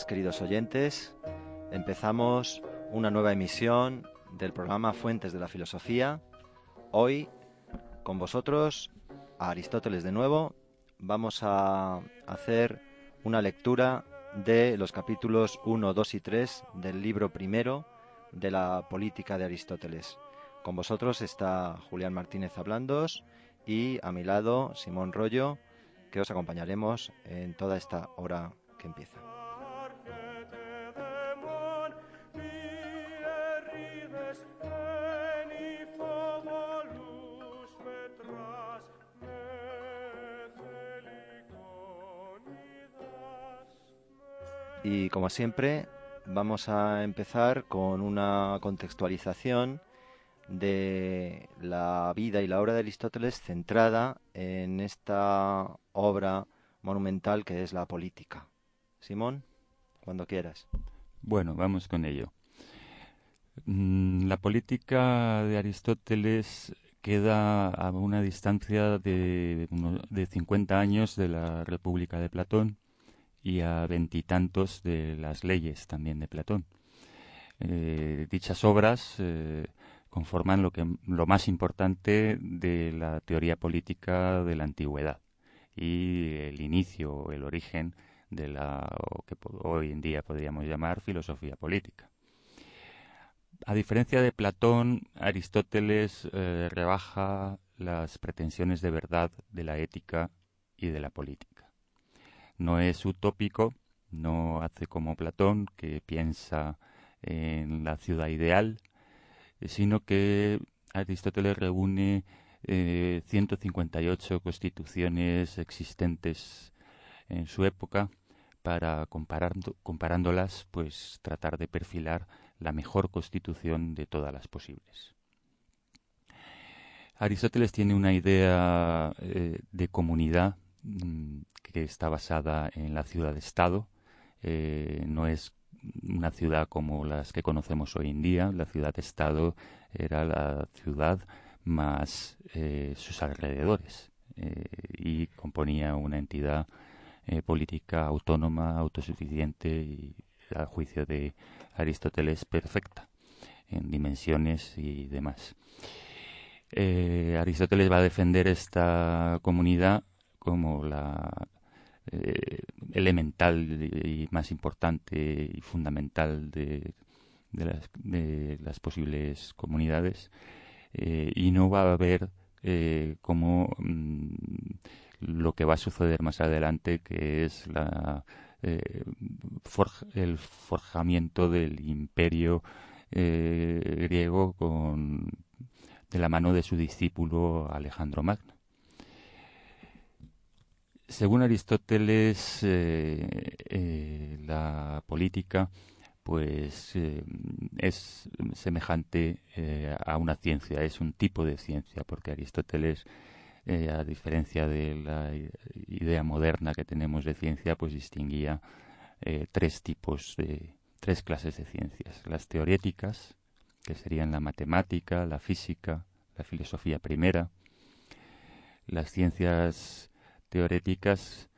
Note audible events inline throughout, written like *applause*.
queridos oyentes. Empezamos una nueva emisión del programa Fuentes de la Filosofía. Hoy, con vosotros, a Aristóteles de nuevo, vamos a hacer una lectura de los capítulos 1, 2 y 3 del libro primero de la política de Aristóteles. Con vosotros está Julián Martínez Hablandos y a mi lado Simón Rollo, que os acompañaremos en toda esta hora que empieza. Y como siempre, vamos a empezar con una contextualización de la vida y la obra de Aristóteles centrada en esta obra monumental que es la política. Simón, cuando quieras. Bueno, vamos con ello. Mm, la política de Aristóteles queda a una distancia de, de 50 años de la República de Platón y a veintitantos de las leyes también de Platón. Eh, dichas obras eh, conforman lo, que, lo más importante de la teoría política de la antigüedad y el inicio, el origen de la que hoy en día podríamos llamar filosofía política. A diferencia de Platón, Aristóteles eh, rebaja las pretensiones de verdad de la ética y de la política no es utópico, no hace como Platón, que piensa en la ciudad ideal, sino que Aristóteles reúne 158 eh, constituciones existentes en su época para comparándolas, pues tratar de perfilar la mejor constitución de todas las posibles. Aristóteles tiene una idea eh, de comunidad que está basada en la ciudad-estado. Eh, no es una ciudad como las que conocemos hoy en día. La ciudad-estado era la ciudad más eh, sus alrededores eh, y componía una entidad política autónoma, autosuficiente y, a juicio de Aristóteles, perfecta en dimensiones y demás. Aristóteles va a defender esta comunidad como la eh, elemental y más importante y fundamental de, de, las, posibles comunidades. Eh, y no va a haber eh, como mm, lo que va a suceder más adelante que es la el forjamiento del imperio griego con de la mano de su discípulo Alejandro Magno según Aristóteles, eh, eh, la política pues eh, es semejante a una ciencia, es un tipo de ciencia, porque Aristóteles, a diferencia de la idea moderna que tenemos de ciencia, pues distinguía tres tipos de tres clases de ciencias: las teoréticas, que serían la matemática, la física, la filosofía primera, las ciencias teoréticas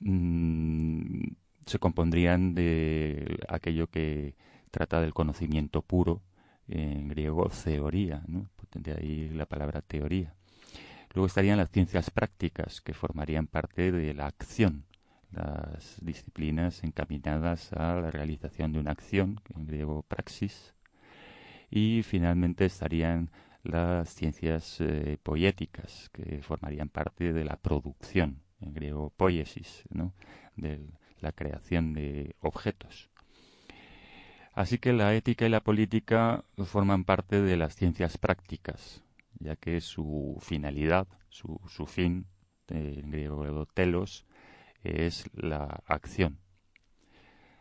mm, se compondrían de aquello que trata del conocimiento puro, en griego teoría, de ahí la palabra teoría. Luego estarían las ciencias prácticas, que formarían parte de la acción, las disciplinas encaminadas a la realización de una acción, en griego praxis. Y finalmente estarían las ciencias eh, poéticas, que formarían parte de la producción, en griego poiesis, ¿no? de la creación de objetos. Así que la ética y la política forman parte de las ciencias prácticas, ya que su finalidad, su, su fin, en griego telos, es la acción.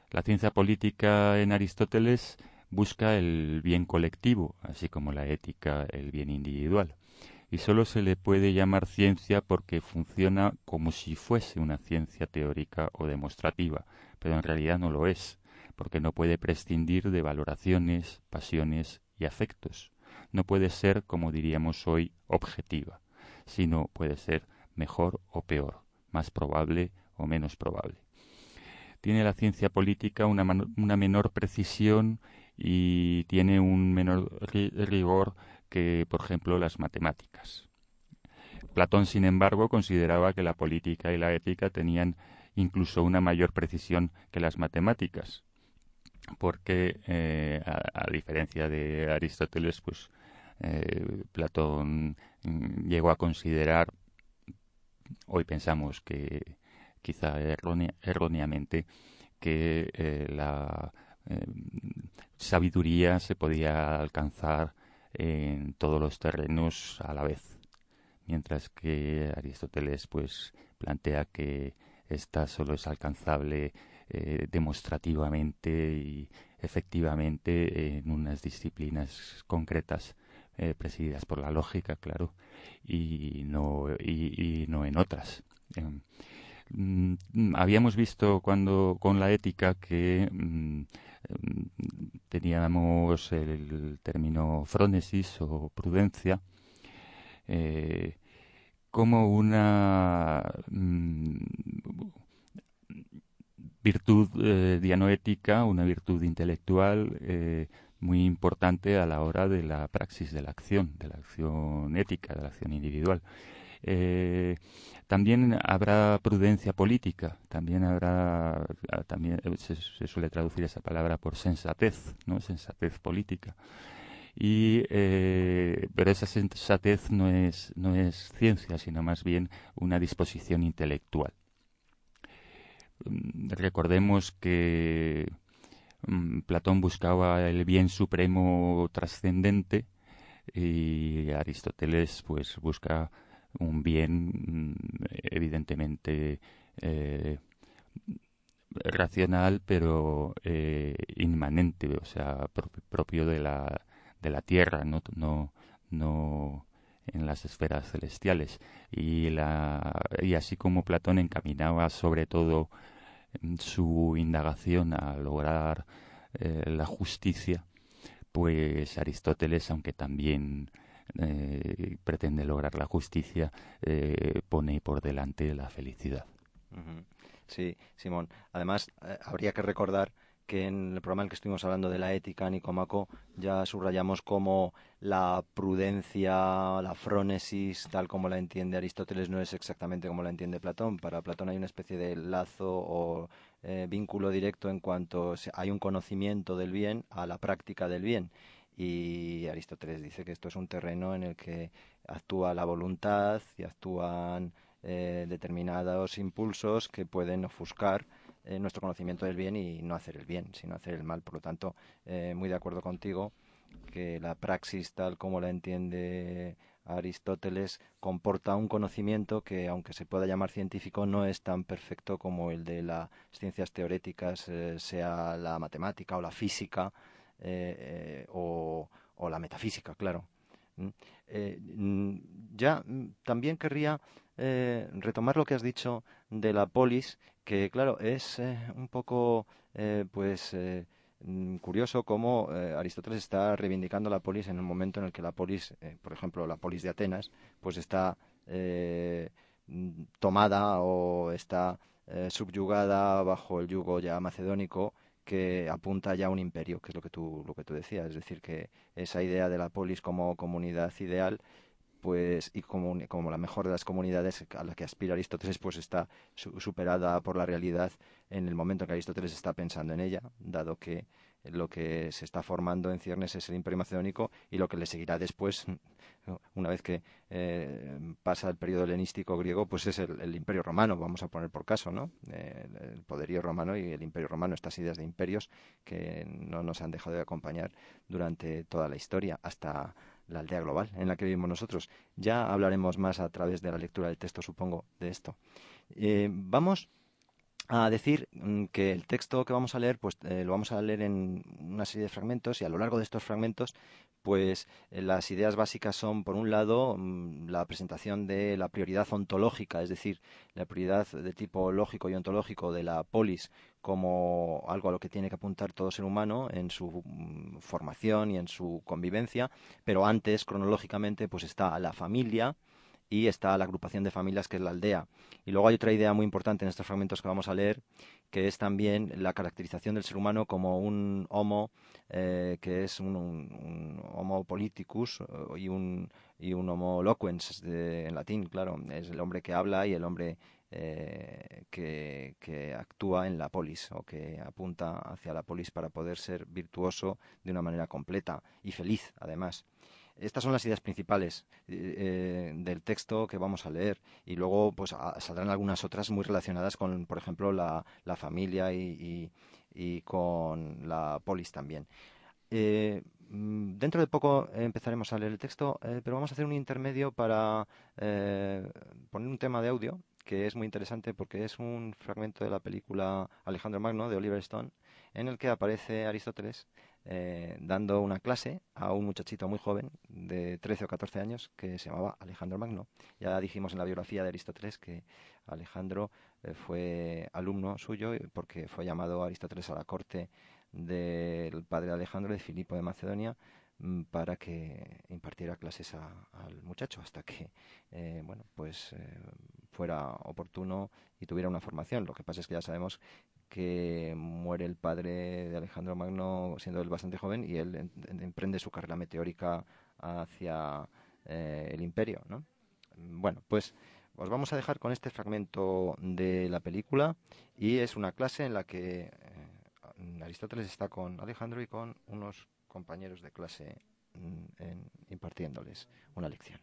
La ciencia política en Aristóteles busca el bien colectivo, así como la ética el bien individual, y solo se le puede llamar ciencia porque funciona como si fuese una ciencia teórica o demostrativa, pero en realidad no lo es, porque no puede prescindir de valoraciones, pasiones y afectos. No puede ser, como diríamos hoy, objetiva, sino puede ser mejor o peor, más probable o menos probable. Tiene la ciencia política una, una menor precisión y tiene un menor rigor que, por ejemplo, las matemáticas. Platón, sin embargo, consideraba que la política y la ética tenían incluso una mayor precisión que las matemáticas, porque, eh, a, diferencia de Aristóteles, pues eh, Platón mm, llegó a considerar, hoy pensamos que quizá erróneamente, que eh, la sabiduría se podía alcanzar en todos los terrenos a la vez, mientras que Aristóteles pues plantea que esta solo es alcanzable eh, demostrativamente y efectivamente en unas disciplinas concretas eh, presididas por la lógica, claro, y no, y, no en otras. Mm, habíamos visto cuando con la ética que mm, teníamos el término frónesis o prudencia eh, como una mm, virtud eh, dianoética, una virtud intelectual eh, muy importante a la hora de la praxis de la acción, de la acción ética, de la acción individual. Eh, también habrá prudencia política, también habrá, ah, también se, suele traducir esa palabra por sensatez, ¿no? Sensatez política. Y, eh, pero esa sensatez no es, no es ciencia, sino más bien una disposición intelectual. Mm, recordemos que mm, Platón buscaba el bien supremo trascendente y Aristóteles pues busca un bien mm, evidentemente eh, racional pero eh, inmanente, o sea, propio de la, de la tierra, no, no, no en las esferas celestiales. Y, la, y así como Platón encaminaba sobre todo mm, su indagación a lograr eh, la justicia, pues Aristóteles, aunque también eh, pretende lograr la justicia, eh, pone por delante la felicidad. Sí, Simón. Además, eh, habría que recordar que en el programa en el que estuvimos hablando de la ética, Nicomaco, ya subrayamos como la prudencia, la frónesis, tal como la entiende Aristóteles, no es exactamente como la entiende Platón. Para Platón hay una especie de lazo o vínculo directo en cuanto hay un conocimiento del bien a la práctica del bien y Aristóteles dice que esto es un terreno en el que actúa la voluntad y actúan eh, determinados impulsos que pueden ofuscar eh, nuestro conocimiento del bien y no hacer el bien, sino hacer el mal. Por lo tanto, eh, muy de acuerdo contigo que la praxis tal como la entiende Aristóteles comporta un conocimiento que, aunque se pueda llamar científico, no es tan perfecto como el de las ciencias teoréticas, sea la matemática o la física, eh, eh, o, la metafísica, claro. Eh, ya mm, también querría retomar lo que has dicho de la polis, que claro, es un poco pues curioso cómo Aristóteles está reivindicando la polis en el momento en el que la polis, por ejemplo, la polis de Atenas, pues está tomada o está subyugada bajo el yugo ya macedónico que apunta ya a un imperio, que es lo que tú, lo que tú decías, es decir, que esa idea de la polis como comunidad ideal pues y como, como la mejor de las comunidades a la que aspira Aristóteles pues está superada por la realidad en el momento que Aristóteles está pensando en ella, dado que lo que se está formando en ciernes es el Imperio Macedónico y lo que le seguirá después, una vez que eh, pasa el periodo helenístico griego, pues es el, Imperio Romano, vamos a poner por caso, ¿no? el poderío romano y el Imperio Romano, estas ideas de imperios que no nos han dejado de acompañar durante toda la historia, hasta la aldea global en la que vivimos nosotros. Ya hablaremos más a través de la lectura del texto, supongo, de esto. Eh, vamos a decir mm, que el texto que vamos a leer, pues eh, lo vamos a leer en una serie de fragmentos y a lo largo de estos fragmentos, pues eh, las ideas básicas son, por un lado, mm, la presentación de la prioridad ontológica, es decir, la prioridad de tipo lógico y ontológico de la polis como algo a lo que tiene que apuntar todo ser humano en su mm, formación y en su convivencia, pero antes, cronológicamente, pues está la familia, y está la agrupación de familias que es la aldea. Y luego hay otra idea muy importante en estos fragmentos que vamos a leer, que es también la caracterización del ser humano como un homo, eh, que es un, homo politicus eh, y un, un homo loquens en latín, claro, es el hombre que habla y el hombre eh, que, que, actúa en la polis o que apunta hacia la polis para poder ser virtuoso de una manera completa y feliz, además. Estas son las ideas principales eh, del texto que vamos a leer y luego pues saldrán algunas otras muy relacionadas con, por ejemplo, la, familia y, con la polis también. Eh, mm, dentro de poco empezaremos a leer el texto, eh, pero vamos a hacer un intermedio para poner un tema de audio que es muy interesante porque es un fragmento de la película Alejandro Magno de Oliver Stone en el que aparece Aristóteles eh, dando una clase a un muchachito muy joven de 13 o 14 años que se llamaba Alejandro Magno. Ya dijimos en la biografía de Aristóteles que Alejandro eh, fue alumno suyo porque fue llamado Aristóteles a la corte del padre Alejandro de Filipo de Macedonia mm, para que impartiera clases al muchacho hasta que eh, bueno pues fuera oportuno y tuviera una formación lo que pasa es que ya sabemos que muere el padre de Alejandro Magno siendo él bastante joven y él emprende su carrera meteórica hacia eh, el imperio, ¿no? Bueno, pues os vamos a dejar con este fragmento de la película y es una clase en la que eh, Aristóteles está con Alejandro y con unos compañeros de clase mm, impartiéndoles una lección.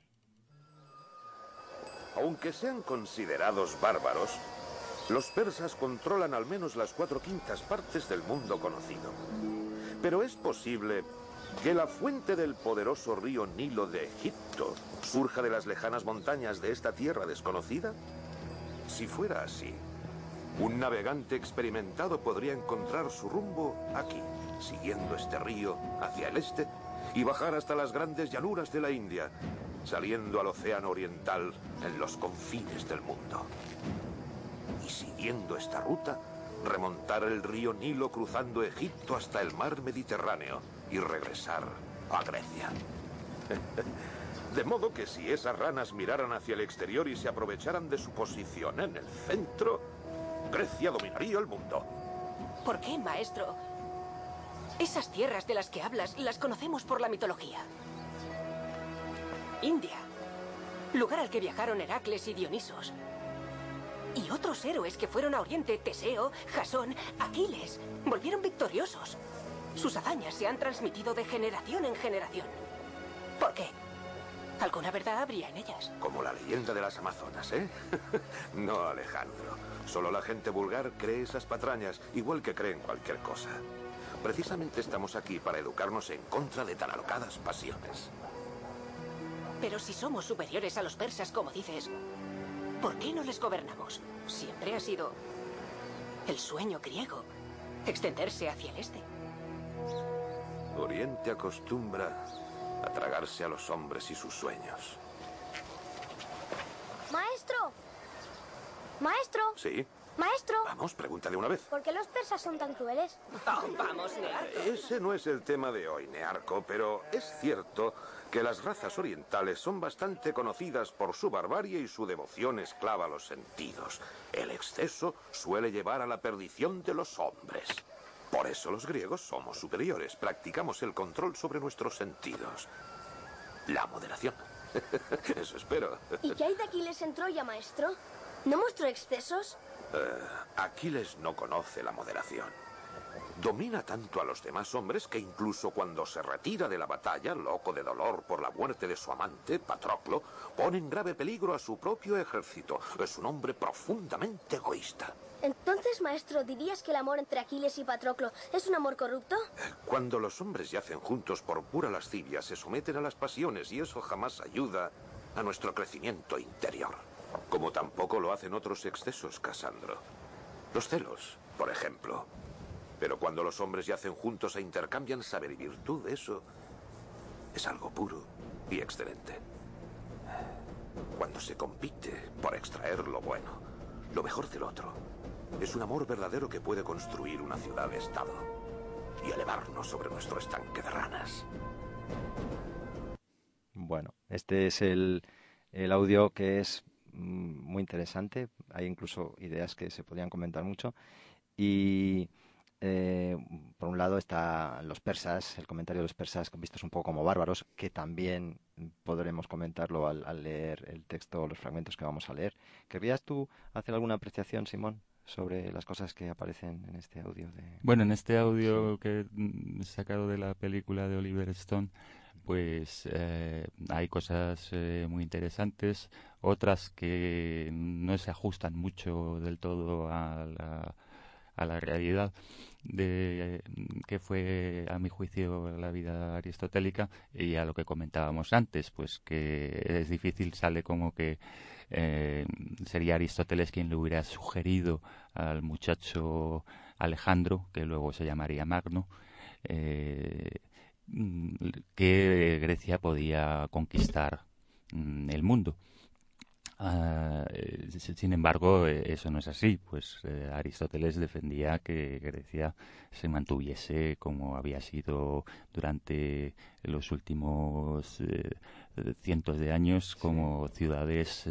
Aunque sean considerados bárbaros, los persas controlan al menos las cuatro quintas partes del mundo conocido. Pero es posible que la fuente del poderoso río Nilo de Egipto surja de las lejanas montañas de esta tierra desconocida? Si fuera así, un navegante experimentado podría encontrar su rumbo aquí, siguiendo este río hacia el este y bajar hasta las grandes llanuras de la India, saliendo al océano oriental en los confines del mundo y siguiendo esta ruta, remontar el río Nilo cruzando Egipto hasta el mar Mediterráneo y regresar a Grecia. De modo que si esas ranas miraran hacia el exterior y se aprovecharan de su posición en el centro, Grecia dominaría el mundo. ¿Por qué, maestro? Esas tierras de las que hablas las conocemos por la mitología. India, lugar al que viajaron Heracles y Dionisos. Y otros héroes que fueron a Oriente, Teseo, Jasón, Aquiles, volvieron victoriosos. Sus hazañas se han transmitido de generación en generación. ¿Por qué? Alguna verdad habría en ellas. Como la leyenda de las Amazonas, ¿eh? *laughs* no, Alejandro. Solo la gente vulgar cree esas patrañas, igual que creen cualquier cosa. Precisamente estamos aquí para educarnos en contra de tan alocadas pasiones. Pero si somos superiores a los persas, como dices, ¿Por qué no les gobernamos? Siempre ha sido el sueño griego, extenderse hacia el este. Oriente acostumbra a tragarse a los hombres y sus sueños. ¡Maestro! ¡Maestro! Sí. Maestro. Vamos, pregunta de una vez. ¿Por qué los persas son tan crueles? *laughs* vamos, Nearco. Ese no es el tema de hoy, Nearco, pero es cierto que las razas orientales son bastante conocidas por su barbarie y su devoción esclava a los sentidos. El exceso suele llevar a la perdición de los hombres. Por eso los griegos somos superiores, practicamos el control sobre nuestros sentidos. La moderación. *laughs* Eso espero. ¿Y qué hay de Aquiles en Troya, maestro? ¿No mostró excesos? Eh, Aquiles no conoce la moderación. Domina tanto a los demás hombres que incluso cuando se retira de la batalla, loco de dolor por la muerte de su amante, Patroclo, pone en grave peligro a su propio ejército. Es un hombre profundamente egoísta. Entonces, maestro, ¿dirías que el amor entre Aquiles y Patroclo es un amor corrupto? Cuando los hombres yacen juntos por pura lascivia, se someten a las pasiones y eso jamás ayuda a nuestro crecimiento interior. Como tampoco lo hacen otros excesos, Casandro. Los celos, por ejemplo. Pero cuando los hombres yacen juntos e intercambian saber y virtud, eso es algo puro y excelente. Cuando se compite por extraer lo bueno, lo mejor del otro, es un amor verdadero que puede construir una ciudad-estado y elevarnos sobre nuestro estanque de ranas. Bueno, este es el, audio que es mm, muy interesante. Hay incluso ideas que se podrían comentar mucho. Y eh, por un lado están los persas, el comentario de los persas vistos un poco como bárbaros, que también podremos comentarlo al, al leer el texto o los fragmentos que vamos a leer. ¿Querrías tú hacer alguna apreciación, Simón? sobre las cosas que aparecen en este audio. De... Bueno, en este audio que he sacado de la película de Oliver Stone, pues eh, hay cosas eh, muy interesantes, otras que no se ajustan mucho del todo a la, a la realidad de que fue a mi juicio la vida aristotélica y a lo que comentábamos antes pues que es difícil sale como que eh, sería Aristóteles quien le hubiera sugerido al muchacho Alejandro que luego se llamaría Magno eh, que Grecia podía conquistar mm, el mundo Uh, sin embargo, eh, eso no es así, pues eh, Aristóteles defendía que Grecia se mantuviese como había sido durante los últimos eh, cientos de años como ciudades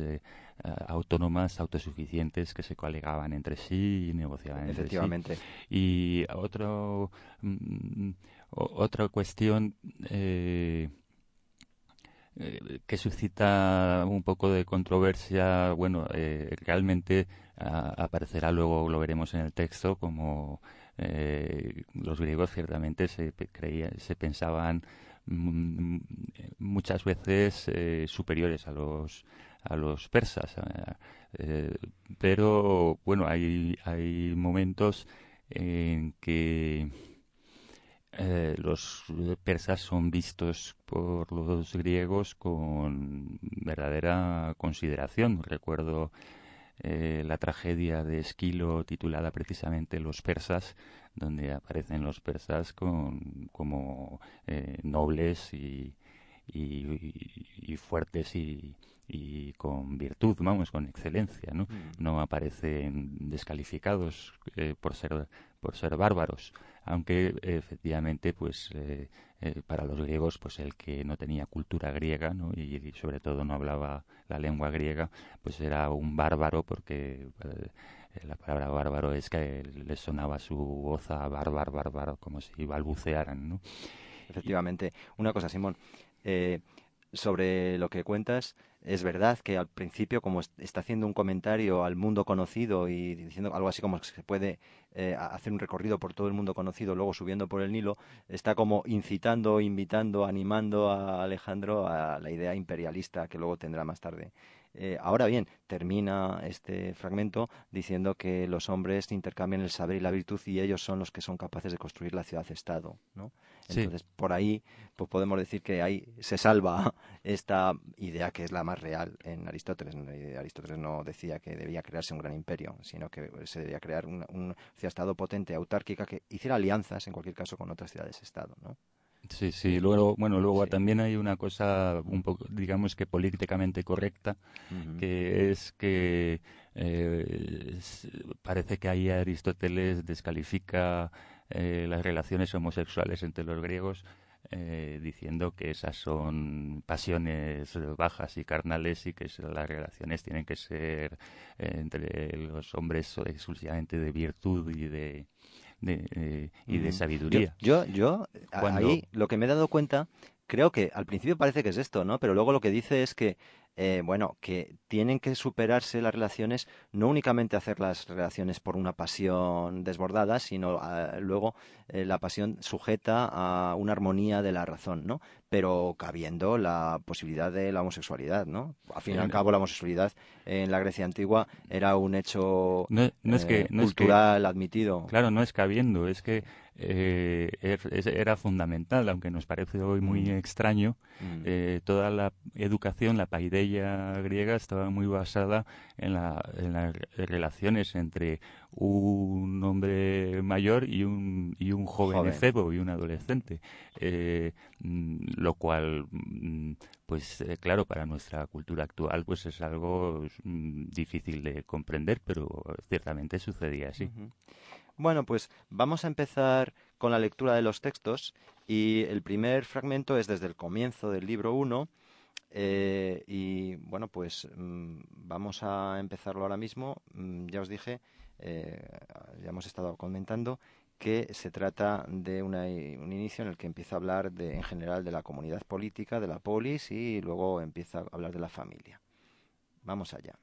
autónomas, autosuficientes que se colegaban entre sí y negociaban entre Efectivamente. sí. Y otro, mm, otra cuestión eh, que suscita un poco de controversia, bueno, eh, realmente aparecerá luego, lo veremos en el texto, como eh, los griegos ciertamente se, creía, se pensaban mm, muchas veces superiores a los a los persas pero bueno hay hay momentos en que eh, los persas son vistos por los griegos con verdadera consideración. Recuerdo eh, la tragedia de Esquilo titulada precisamente Los persas, donde aparecen los persas como eh, nobles y, fuertes y, y, con virtud, vamos, con excelencia, ¿no? Mm. No aparecen descalificados por ser por ser bárbaros aunque efectivamente pues eh, eh, para los griegos pues el que no tenía cultura griega ¿no? y, sobre todo no hablaba la lengua griega pues era un bárbaro porque eh, la palabra bárbaro es que le sonaba su voz a bárbaro bárbaro como si balbucearan ¿no? efectivamente una cosa Simón sobre lo que cuentas es verdad que al principio, como está haciendo un comentario al mundo conocido y diciendo algo así como que se puede eh, hacer un recorrido por todo el mundo conocido, luego subiendo por el Nilo, está como incitando, invitando, animando a Alejandro a la idea imperialista que luego tendrá más tarde. Eh, ahora bien, termina este fragmento diciendo que los hombres intercambian el saber y la virtud y ellos son los que son capaces de construir la ciudad-estado, ¿no? Entonces, por ahí pues podemos decir que ahí se salva *laughs* esta idea que es la más real en Aristóteles. Aristóteles no decía que debía crearse un gran imperio, sino que se debía crear un ciudad-estado potente, autárquica, que hiciera alianzas, en cualquier caso, con otras ciudades-estado, ¿no? Sí, sí. Luego, bueno, luego también hay una cosa un poco, digamos que políticamente correcta, que es que eh, parece que ahí Aristóteles descalifica eh, las relaciones homosexuales entre los griegos. Eh, diciendo que esas son pasiones bajas y carnales y que las relaciones tienen que ser entre los hombres exclusivamente de virtud y de, de, y de sabiduría. Yo, yo, ahí lo que me he dado cuenta, creo que al principio parece que es esto, ¿no? Pero luego lo que dice es que eh, bueno, que tienen que superarse las relaciones, no únicamente hacer las relaciones por una pasión desbordada, sino ah, luego eh, la pasión sujeta a una armonía de la razón, ¿no? Pero cabiendo la posibilidad de la homosexualidad, ¿no? Al fin y al cabo, la homosexualidad en la Grecia antigua era un hecho cultural admitido. Claro, no es cabiendo, es que eh, er, era fundamental, aunque nos parece hoy muy mm. extraño. Mm. Eh, toda la educación, la paideia griega, estaba muy basada en, las relaciones entre un hombre mayor y un, y un joven, efebo y un adolescente. Eh, mm, lo cual, pues claro, para nuestra cultura actual, pues es algo difícil de comprender, pero ciertamente sucedía así. Bueno, pues vamos a empezar con la lectura de los textos y el primer fragmento es desde el comienzo del libro 1 eh, y bueno, pues mm, vamos a empezarlo ahora mismo. Mm, ya os dije, eh, ya hemos estado comentando que se trata de un inicio en el que empieza a hablar de, en general de la comunidad política, de la polis y luego empieza a hablar de la familia. Vamos allá.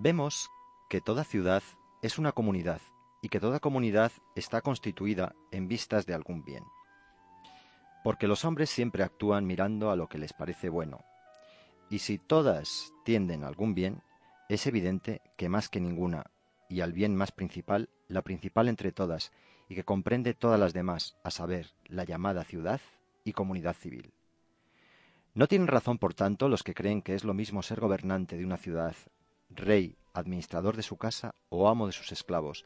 Vemos que toda ciudad es una comunidad y que toda comunidad está constituida en vistas de algún bien. Porque los hombres siempre actúan mirando a lo que les parece bueno. Y si todas tienden a algún bien, es evidente que más que ninguna, y al bien más principal, la principal entre todas, y que comprende todas las demás, a saber, la llamada ciudad y comunidad civil. No tienen razón, por tanto, los que creen que es lo mismo ser gobernante de una ciudad rey, administrador de su casa o amo de sus esclavos,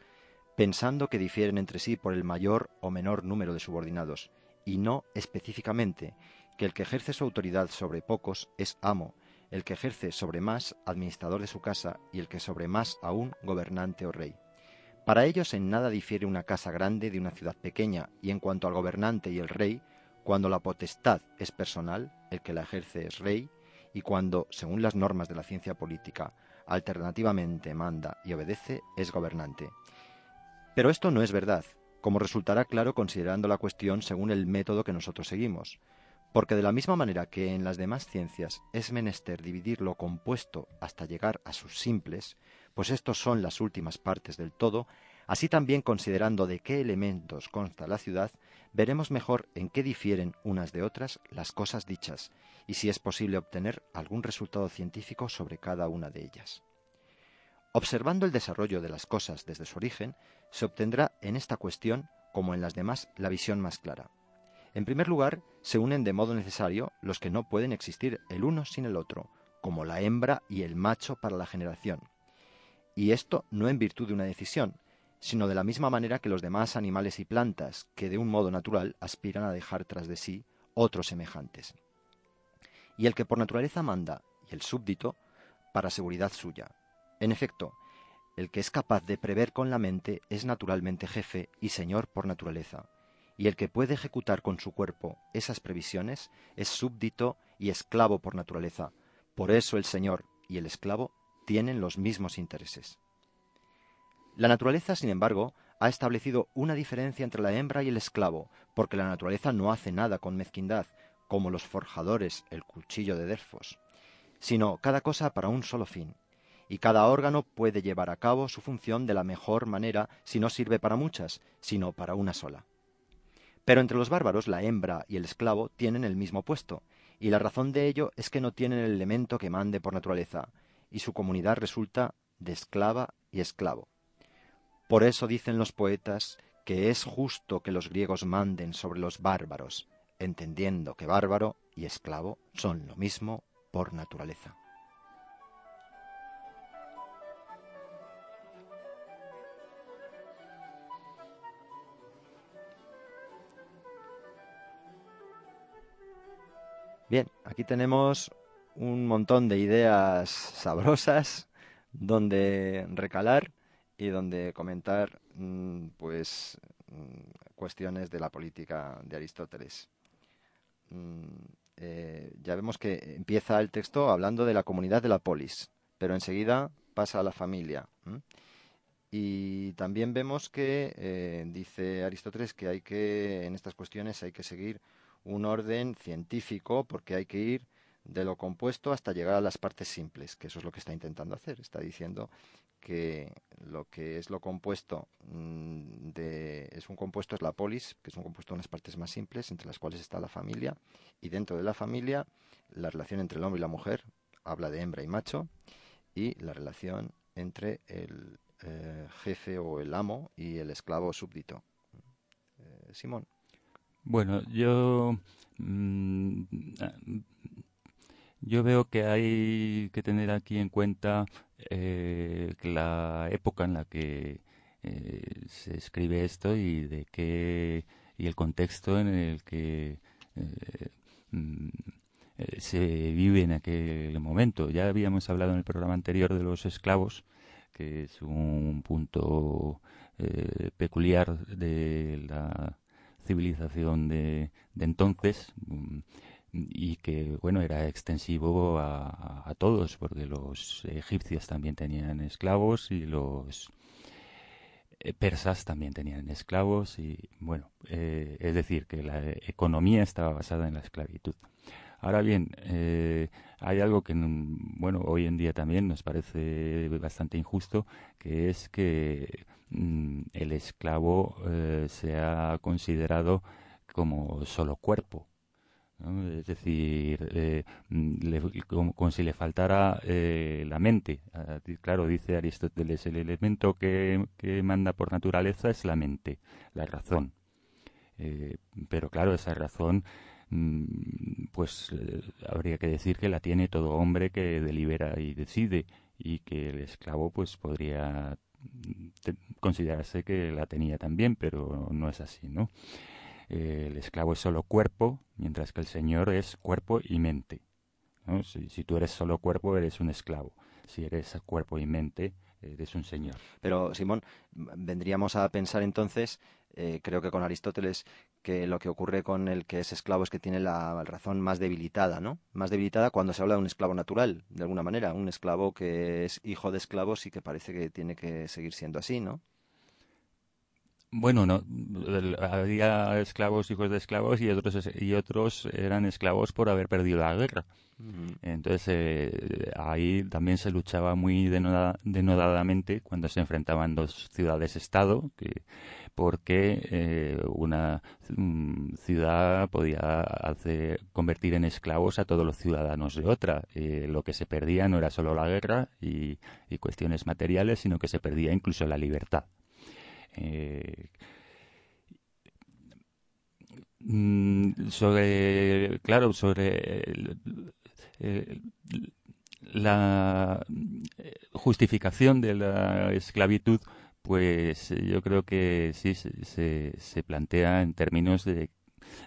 pensando que difieren entre sí por el mayor o menor número de subordinados, y no específicamente que el que ejerce su autoridad sobre pocos es amo, el que ejerce sobre más administrador de su casa y el que sobre más aún gobernante o rey. Para ellos en nada difiere una casa grande de una ciudad pequeña, y en cuanto al gobernante y el rey, cuando la potestad es personal, el que la ejerce es rey, y cuando, según las normas de la ciencia política, alternativamente manda y obedece, es gobernante. Pero esto no es verdad, como resultará claro considerando la cuestión según el método que nosotros seguimos, porque de la misma manera que en las demás ciencias es menester dividir lo compuesto hasta llegar a sus simples, pues estos son las últimas partes del todo, así también considerando de qué elementos consta la ciudad, veremos mejor en qué difieren unas de otras las cosas dichas, y si es posible obtener algún resultado científico sobre cada una de ellas. Observando el desarrollo de las cosas desde su origen, se obtendrá en esta cuestión, como en las demás, la visión más clara. En primer lugar, se unen de modo necesario los que no pueden existir el uno sin el otro, como la hembra y el macho para la generación. Y esto no en virtud de una decisión, sino de la misma manera que los demás animales y plantas, que de un modo natural aspiran a dejar tras de sí otros semejantes y el que por naturaleza manda, y el súbdito, para seguridad suya. En efecto, el que es capaz de prever con la mente es naturalmente jefe y señor por naturaleza, y el que puede ejecutar con su cuerpo esas previsiones es súbdito y esclavo por naturaleza. Por eso el señor y el esclavo tienen los mismos intereses. La naturaleza, sin embargo, ha establecido una diferencia entre la hembra y el esclavo, porque la naturaleza no hace nada con mezquindad, como los forjadores el cuchillo de Delfos, sino cada cosa para un solo fin, y cada órgano puede llevar a cabo su función de la mejor manera si no sirve para muchas, sino para una sola. Pero entre los bárbaros la hembra y el esclavo tienen el mismo puesto, y la razón de ello es que no tienen el elemento que mande por naturaleza, y su comunidad resulta de esclava y esclavo. Por eso dicen los poetas que es justo que los griegos manden sobre los bárbaros, entendiendo que bárbaro y esclavo son lo mismo por naturaleza. Bien, aquí tenemos un montón de ideas sabrosas donde recalar y donde comentar mm, pues mm, cuestiones de la política de Aristóteles. Mm, eh, ya vemos que empieza el texto hablando de la comunidad de la polis, pero enseguida pasa a la familia. Y también vemos que, eh, dice Aristóteles, que hay que, en estas cuestiones hay que seguir un orden científico porque hay que ir de lo compuesto hasta llegar a las partes simples, que eso es lo que está intentando hacer. Está diciendo que lo que es lo compuesto mm, de, es un compuesto es la polis, que es un compuesto de unas partes más simples, entre las cuales está la familia, y dentro de la familia la relación entre el hombre y la mujer, habla de hembra y macho, y la relación entre el eh, jefe o el amo y el esclavo súbdito. Eh, Simón. Bueno, yo mm, yo veo que hay que tener aquí en cuenta eh, la época en la que se escribe esto y de qué y el contexto en el que mm, se vive en aquel momento. Ya habíamos hablado en el programa anterior de los esclavos que es un punto eh, peculiar de la civilización de, entonces mm, y que bueno era extensivo a, todos porque los egipcios también tenían esclavos y los eh, persas también tenían esclavos y bueno eh, es decir que la economía estaba basada en la esclavitud Ahora bien, eh, hay algo que, mm, bueno, hoy en día también nos parece bastante injusto, que es que mm, el esclavo eh, sea considerado como solo cuerpo. Es decir, eh, mm, como, si le faltara la mente. Ah, claro, dice Aristóteles, el elemento que, manda por naturaleza es la mente, la razón. pero claro, esa razón pues eh, habría que decir que la tiene todo hombre que delibera y decide y que el esclavo pues podría mm, considerarse que la tenía también, pero no es así, ¿no? el esclavo es solo cuerpo, mientras que el señor es cuerpo y mente. Si, si, tú eres solo cuerpo, eres un esclavo. Si eres cuerpo y mente, eres un señor. Pero, Simón, vendríamos a pensar entonces, eh, creo que con Aristóteles, que lo que ocurre con el que es esclavo es que tiene la razón más debilitada, ¿no? Más debilitada cuando se habla de un esclavo natural, de alguna manera, un esclavo que es hijo de esclavos y que parece que tiene que seguir siendo así, ¿no? Bueno, no, había esclavos, hijos de esclavos y otros y otros eran esclavos por haber perdido la guerra. Entonces eh, ahí también se luchaba muy denodadamente cuando se enfrentaban dos ciudades-estado, que porque eh, una mm, ciudad podía convertir en esclavos a todos los ciudadanos de otra. Eh, lo que se perdía no era solo la guerra y, cuestiones materiales, sino que se perdía incluso la libertad. Eh, mm, sobre, claro, sobre la justificación de la esclavitud pues eh, yo creo que sí se, se plantea en términos de,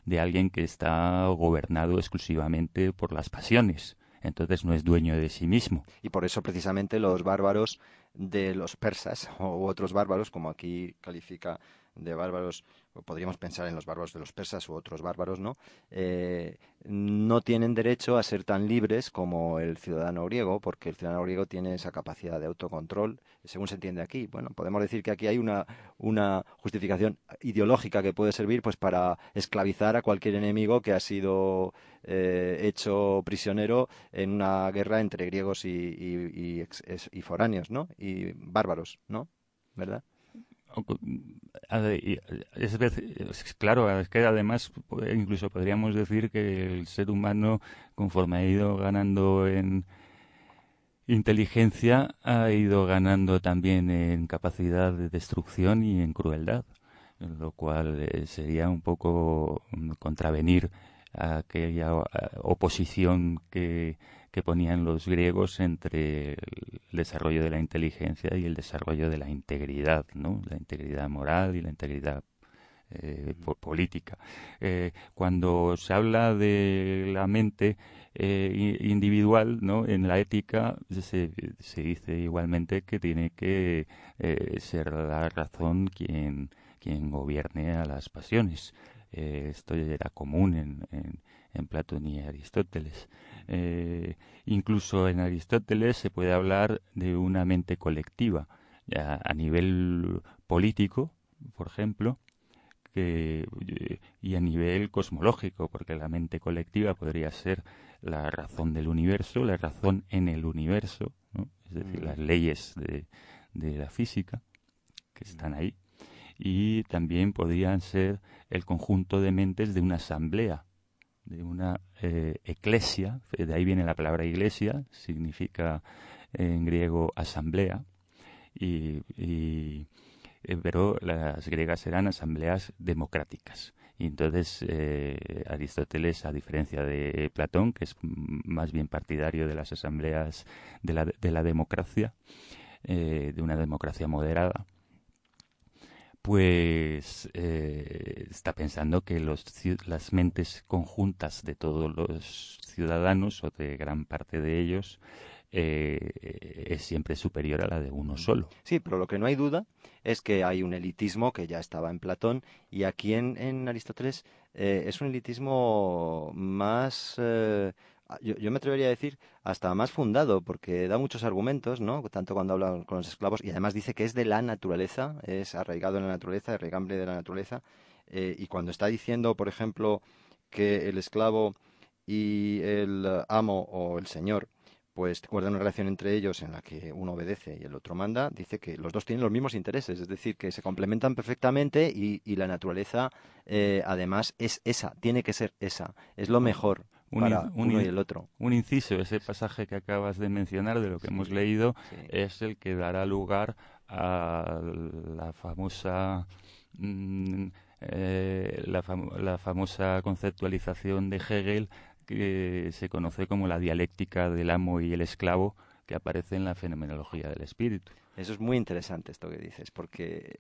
de alguien que está gobernado exclusivamente por las pasiones. Entonces no es dueño de sí mismo. Y por eso precisamente los bárbaros de los persas u otros bárbaros, como aquí califica de bárbaros, podríamos pensar en los bárbaros de los persas u otros bárbaros, ¿no? Eh, no tienen derecho a ser tan libres como el ciudadano griego, porque el ciudadano griego tiene esa capacidad de autocontrol, según se entiende aquí. Bueno, podemos decir que aquí hay una, una justificación ideológica que puede servir pues para esclavizar a cualquier enemigo que ha sido eh, hecho prisionero en una guerra entre griegos y, y, y foráneos, ¿no? Y bárbaros, ¿no? ¿Verdad? Es, claro, es que además incluso podríamos decir que el ser humano, conforme ha ido ganando en inteligencia, ha ido ganando también en capacidad de destrucción y en crueldad, lo cual eh, sería un poco mm, contravenir aquella oposición que que ponían los griegos entre el desarrollo de la inteligencia y el desarrollo de la integridad, ¿no? La integridad moral y la integridad eh, política. Eh, cuando se habla de la mente eh, individual, ¿no? En la ética se, se dice igualmente que tiene que ser la razón quien, quien gobierne a las pasiones. esto era común en, en, en Platón y Aristóteles. Eh, incluso en Aristóteles se puede hablar de una mente colectiva. a nivel político, por ejemplo, y a nivel cosmológico, porque la mente colectiva podría ser la razón del universo, la razón en el universo, es decir, las leyes de, la física que están ahí, y también podrían ser el conjunto de mentes de una asamblea, de una eh, eclesia, de ahí viene la palabra iglesia, significa en griego asamblea, y eh, pero las griegas eran asambleas democráticas. Y entonces eh, Aristóteles, a diferencia de Platón, que es más bien partidario de las asambleas de la, de la democracia, eh, de una democracia moderada, pues está pensando que los, las mentes conjuntas de todos los ciudadanos o de gran parte de ellos eh, es siempre superior a la de uno solo. Sí, pero lo que no hay duda es que hay un elitismo que ya estaba en Platón y aquí en, Aristóteles eh, es un elitismo más... Eh, yo, me atrevería a decir hasta más fundado, porque da muchos argumentos, ¿no? Tanto cuando habla con los esclavos, y además dice que es de la naturaleza, es arraigado en la naturaleza, arraigable de la naturaleza, y cuando está diciendo, por ejemplo, que el esclavo y el amo o el señor pues guardan una relación entre ellos en la que uno obedece y el otro manda, dice que los dos tienen los mismos intereses, es decir, que se complementan perfectamente y, la naturaleza eh, además es esa, tiene que ser esa, es lo mejor. Para uno y el otro. Un inciso, ese pasaje que acabas de mencionar de lo que hemos leído es el que dará lugar a la famosa mm, eh, la, la, famosa conceptualización de Hegel que se conoce como la dialéctica del amo y el esclavo que aparece en la fenomenología del espíritu. Eso es muy interesante esto que dices, porque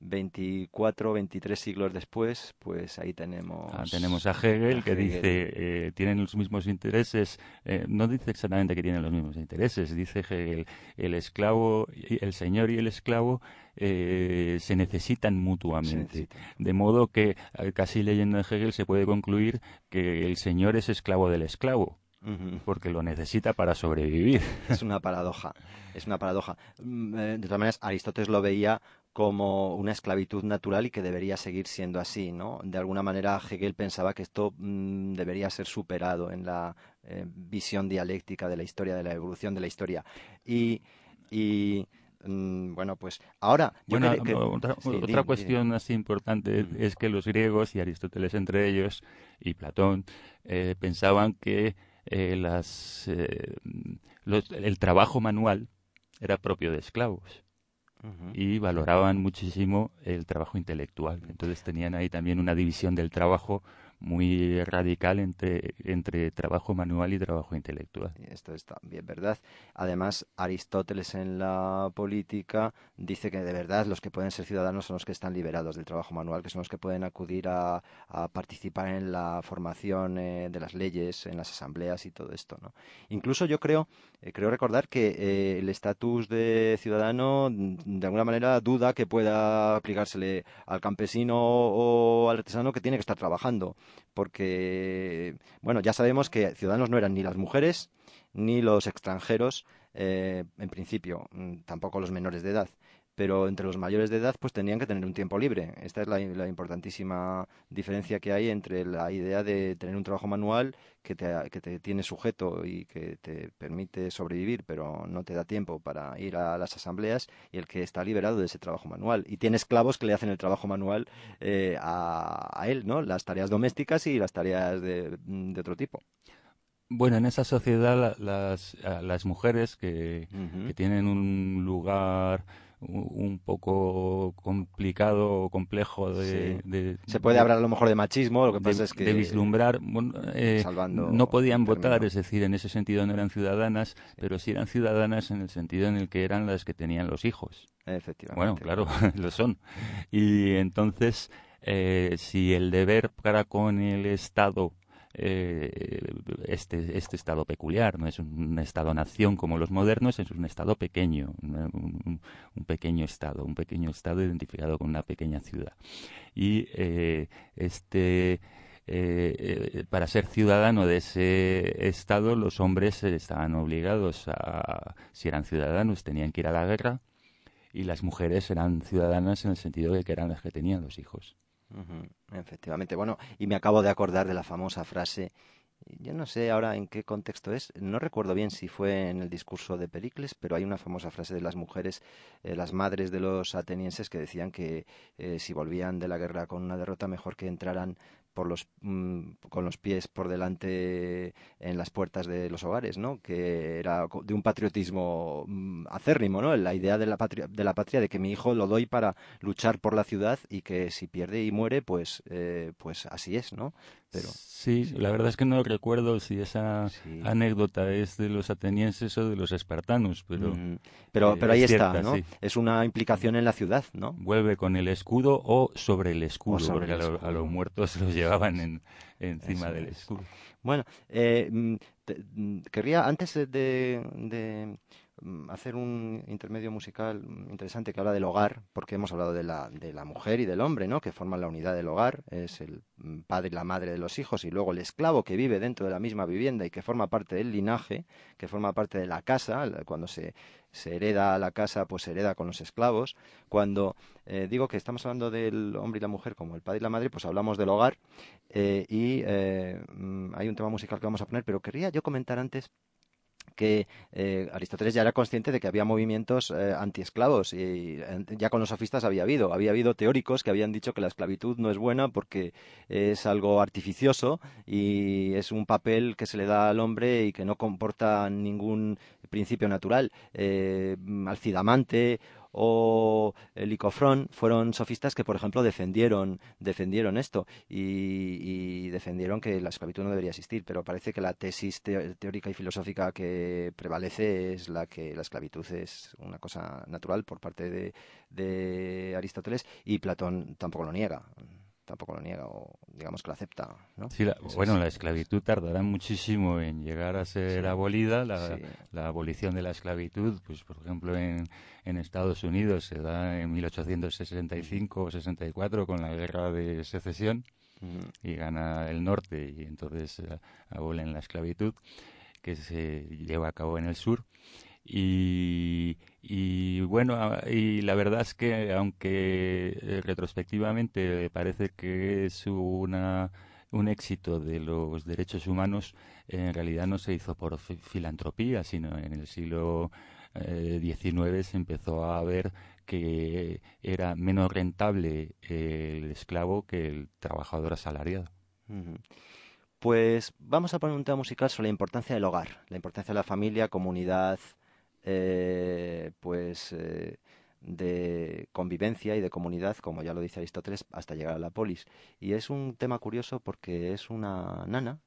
24, mm, 23 siglos después, pues ahí tenemos... Ah, tenemos a Hegel que dice, eh, tienen los mismos intereses, eh, no dice exactamente que tienen los mismos intereses, dice Hegel, el esclavo, el señor y el esclavo eh, se necesitan mutuamente. De modo que, casi leyendo a Hegel, se puede concluir que el señor es esclavo del esclavo porque lo necesita para sobrevivir. Es una paradoja, es una paradoja. Mm, de todas maneras, Aristóteles lo veía como una esclavitud natural y que debería seguir siendo así, ¿no? De alguna manera Hegel pensaba que esto mm, debería ser superado en la eh, visión dialéctica de la historia, de la evolución de la historia. Y, mm, bueno, pues ahora... bueno, otra, cuestión así importante es que los griegos, y Aristóteles entre ellos, y Platón, eh, pensaban que eh, las, el trabajo manual era propio de esclavos y valoraban muchísimo el trabajo intelectual. Entonces tenían ahí también una división del trabajo muy radical entre, entre trabajo manual y trabajo intelectual. Esto es también verdad. Además, Aristóteles en la política dice que de verdad los que pueden ser ciudadanos son los que están liberados del trabajo manual, que son los que pueden acudir a, participar en la formación eh, de las leyes, en las asambleas y todo esto. ¿no? Incluso yo creo, eh, creo recordar que eh, el estatus de ciudadano de alguna manera duda que pueda aplicársele al campesino o al artesano que tiene que estar trabajando porque, bueno, ya sabemos que ciudadanos no eran ni las mujeres ni los extranjeros, eh, en principio, mm, tampoco los menores de edad pero entre los mayores de edad pues tenían que tener un tiempo libre. Esta es la, importantísima diferencia que hay entre la idea de tener un trabajo manual que te, que te tiene sujeto y que te permite sobrevivir, pero no te da tiempo para ir a las asambleas, y el que está liberado de ese trabajo manual. Y tiene esclavos que le hacen el trabajo manual eh, a, él, ¿no? Las tareas domésticas y las tareas de, otro tipo. Bueno, en esa sociedad las, las mujeres que, que tienen un lugar un poco complicado o complejo de, Se puede hablar a lo mejor de machismo, lo que pasa es que... De vislumbrar, eh, no podían votar, es decir, en ese sentido no eran ciudadanas, pero sí eran ciudadanas en el sentido en el que eran las que tenían los hijos. Efectivamente. Bueno, claro, *laughs* lo son. Y entonces, eh, si el deber para con el Estado eh, este, este estado peculiar, no es un estado-nación como los modernos, es un estado pequeño, un, pequeño estado, un pequeño estado identificado con una pequeña ciudad. Y eh, este... Eh, para ser ciudadano de ese estado, los hombres estaban obligados a, si eran ciudadanos, tenían que ir a la guerra, y las mujeres eran ciudadanas en el sentido de que eran las que tenían los hijos. Efectivamente. Bueno, y me acabo de acordar de la famosa frase yo no sé ahora en qué contexto es, no recuerdo bien si fue en el discurso de Pericles, pero hay una famosa frase de las mujeres, eh, las madres de los atenienses, que decían que eh, si volvían de la guerra con una derrota, mejor que entraran por los, mm, con los pies por delante en las puertas de los hogares, ¿no? Que era de un patriotismo mm, acérrimo, ¿no? La idea de la patria, de la patria de que mi hijo lo doy para luchar por la ciudad y que si pierde y muere, pues, eh, pues así es, ¿no? Pero sí, la verdad es que no recuerdo si esa anécdota es de los atenienses o de los espartanos, pero mm, pero, pero ahí está, ¿no? Es una implicación en la ciudad, ¿no? Vuelve con el escudo o sobre el escudo, porque A, los muertos los llevaban en, encima del escudo. Bueno, eh, mm, mm, querría antes de hacer un intermedio musical interesante que habla del hogar, porque hemos hablado de la, de la mujer y del hombre, ¿no? Que forman la unidad del hogar, es el mm, padre y la madre de los hijos, y luego el esclavo que vive dentro de la misma vivienda y que forma parte del linaje, que forma parte de la casa, cuando se, se hereda la casa, pues se hereda con los esclavos. Cuando eh, digo que estamos hablando del hombre y la mujer como el padre y la madre, pues hablamos del hogar, eh, y eh, mm, hay un tema musical que vamos a poner, pero querría yo comentar antes que eh, Aristóteles ya era consciente de que había movimientos eh, antiesclavos y ya con los sofistas había habido. Había habido teóricos que habían dicho que la esclavitud no es buena porque es algo artificioso y es un papel que se le da al hombre y que no comporta ningún principio natural. Eh, Alcidamante o Licofrón fueron sofistas que, por ejemplo, defendieron, defendieron esto y, defendieron que la esclavitud no debería existir, pero parece que la tesis teórica y filosófica que prevalece es la que la esclavitud es una cosa natural por parte de, de Aristóteles y Platón tampoco lo niega tampoco lo niega o digamos que lo acepta. ¿no? Sí, bueno, la esclavitud tardará muchísimo en llegar a ser abolida. La, la, abolición de la esclavitud, pues por ejemplo en, en Estados Unidos se da en 1865 o 64 con la guerra de secesión y gana el norte y entonces eh, abolen la esclavitud que se lleva a cabo en el sur. Y, bueno, y la verdad es que aunque eh, retrospectivamente parece que es una, un éxito de los derechos humanos, en realidad no se hizo por filantropía, sino en el siglo XIX eh, se empezó a ver que era menos rentable el esclavo que el trabajador asalariado. Pues vamos a poner un tema musical sobre la importancia del hogar, la importancia de la familia, comunidad, eh, pues eh, de convivencia y de comunidad, como ya lo dice Aristóteles, hasta llegar a la polis. Y es un tema curioso porque es una nana,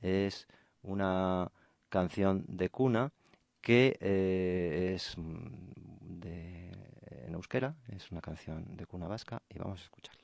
es una canción de cuna que eh, es de, en euskera, es una canción de cuna vasca y vamos a escucharla.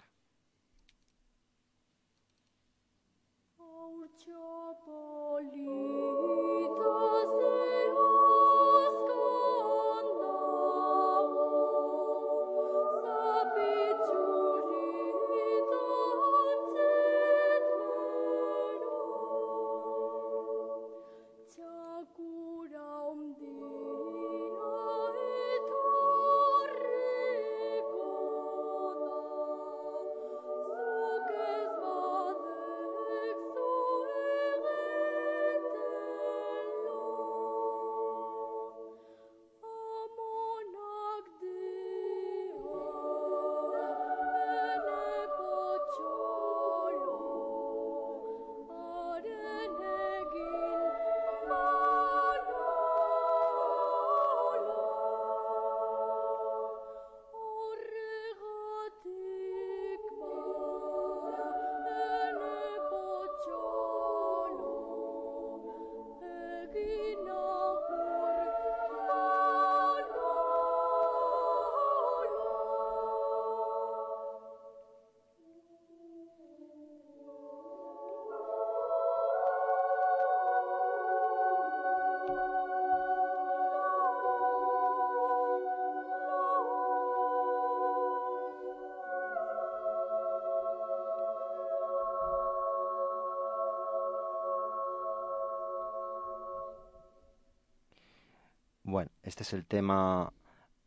Este es el tema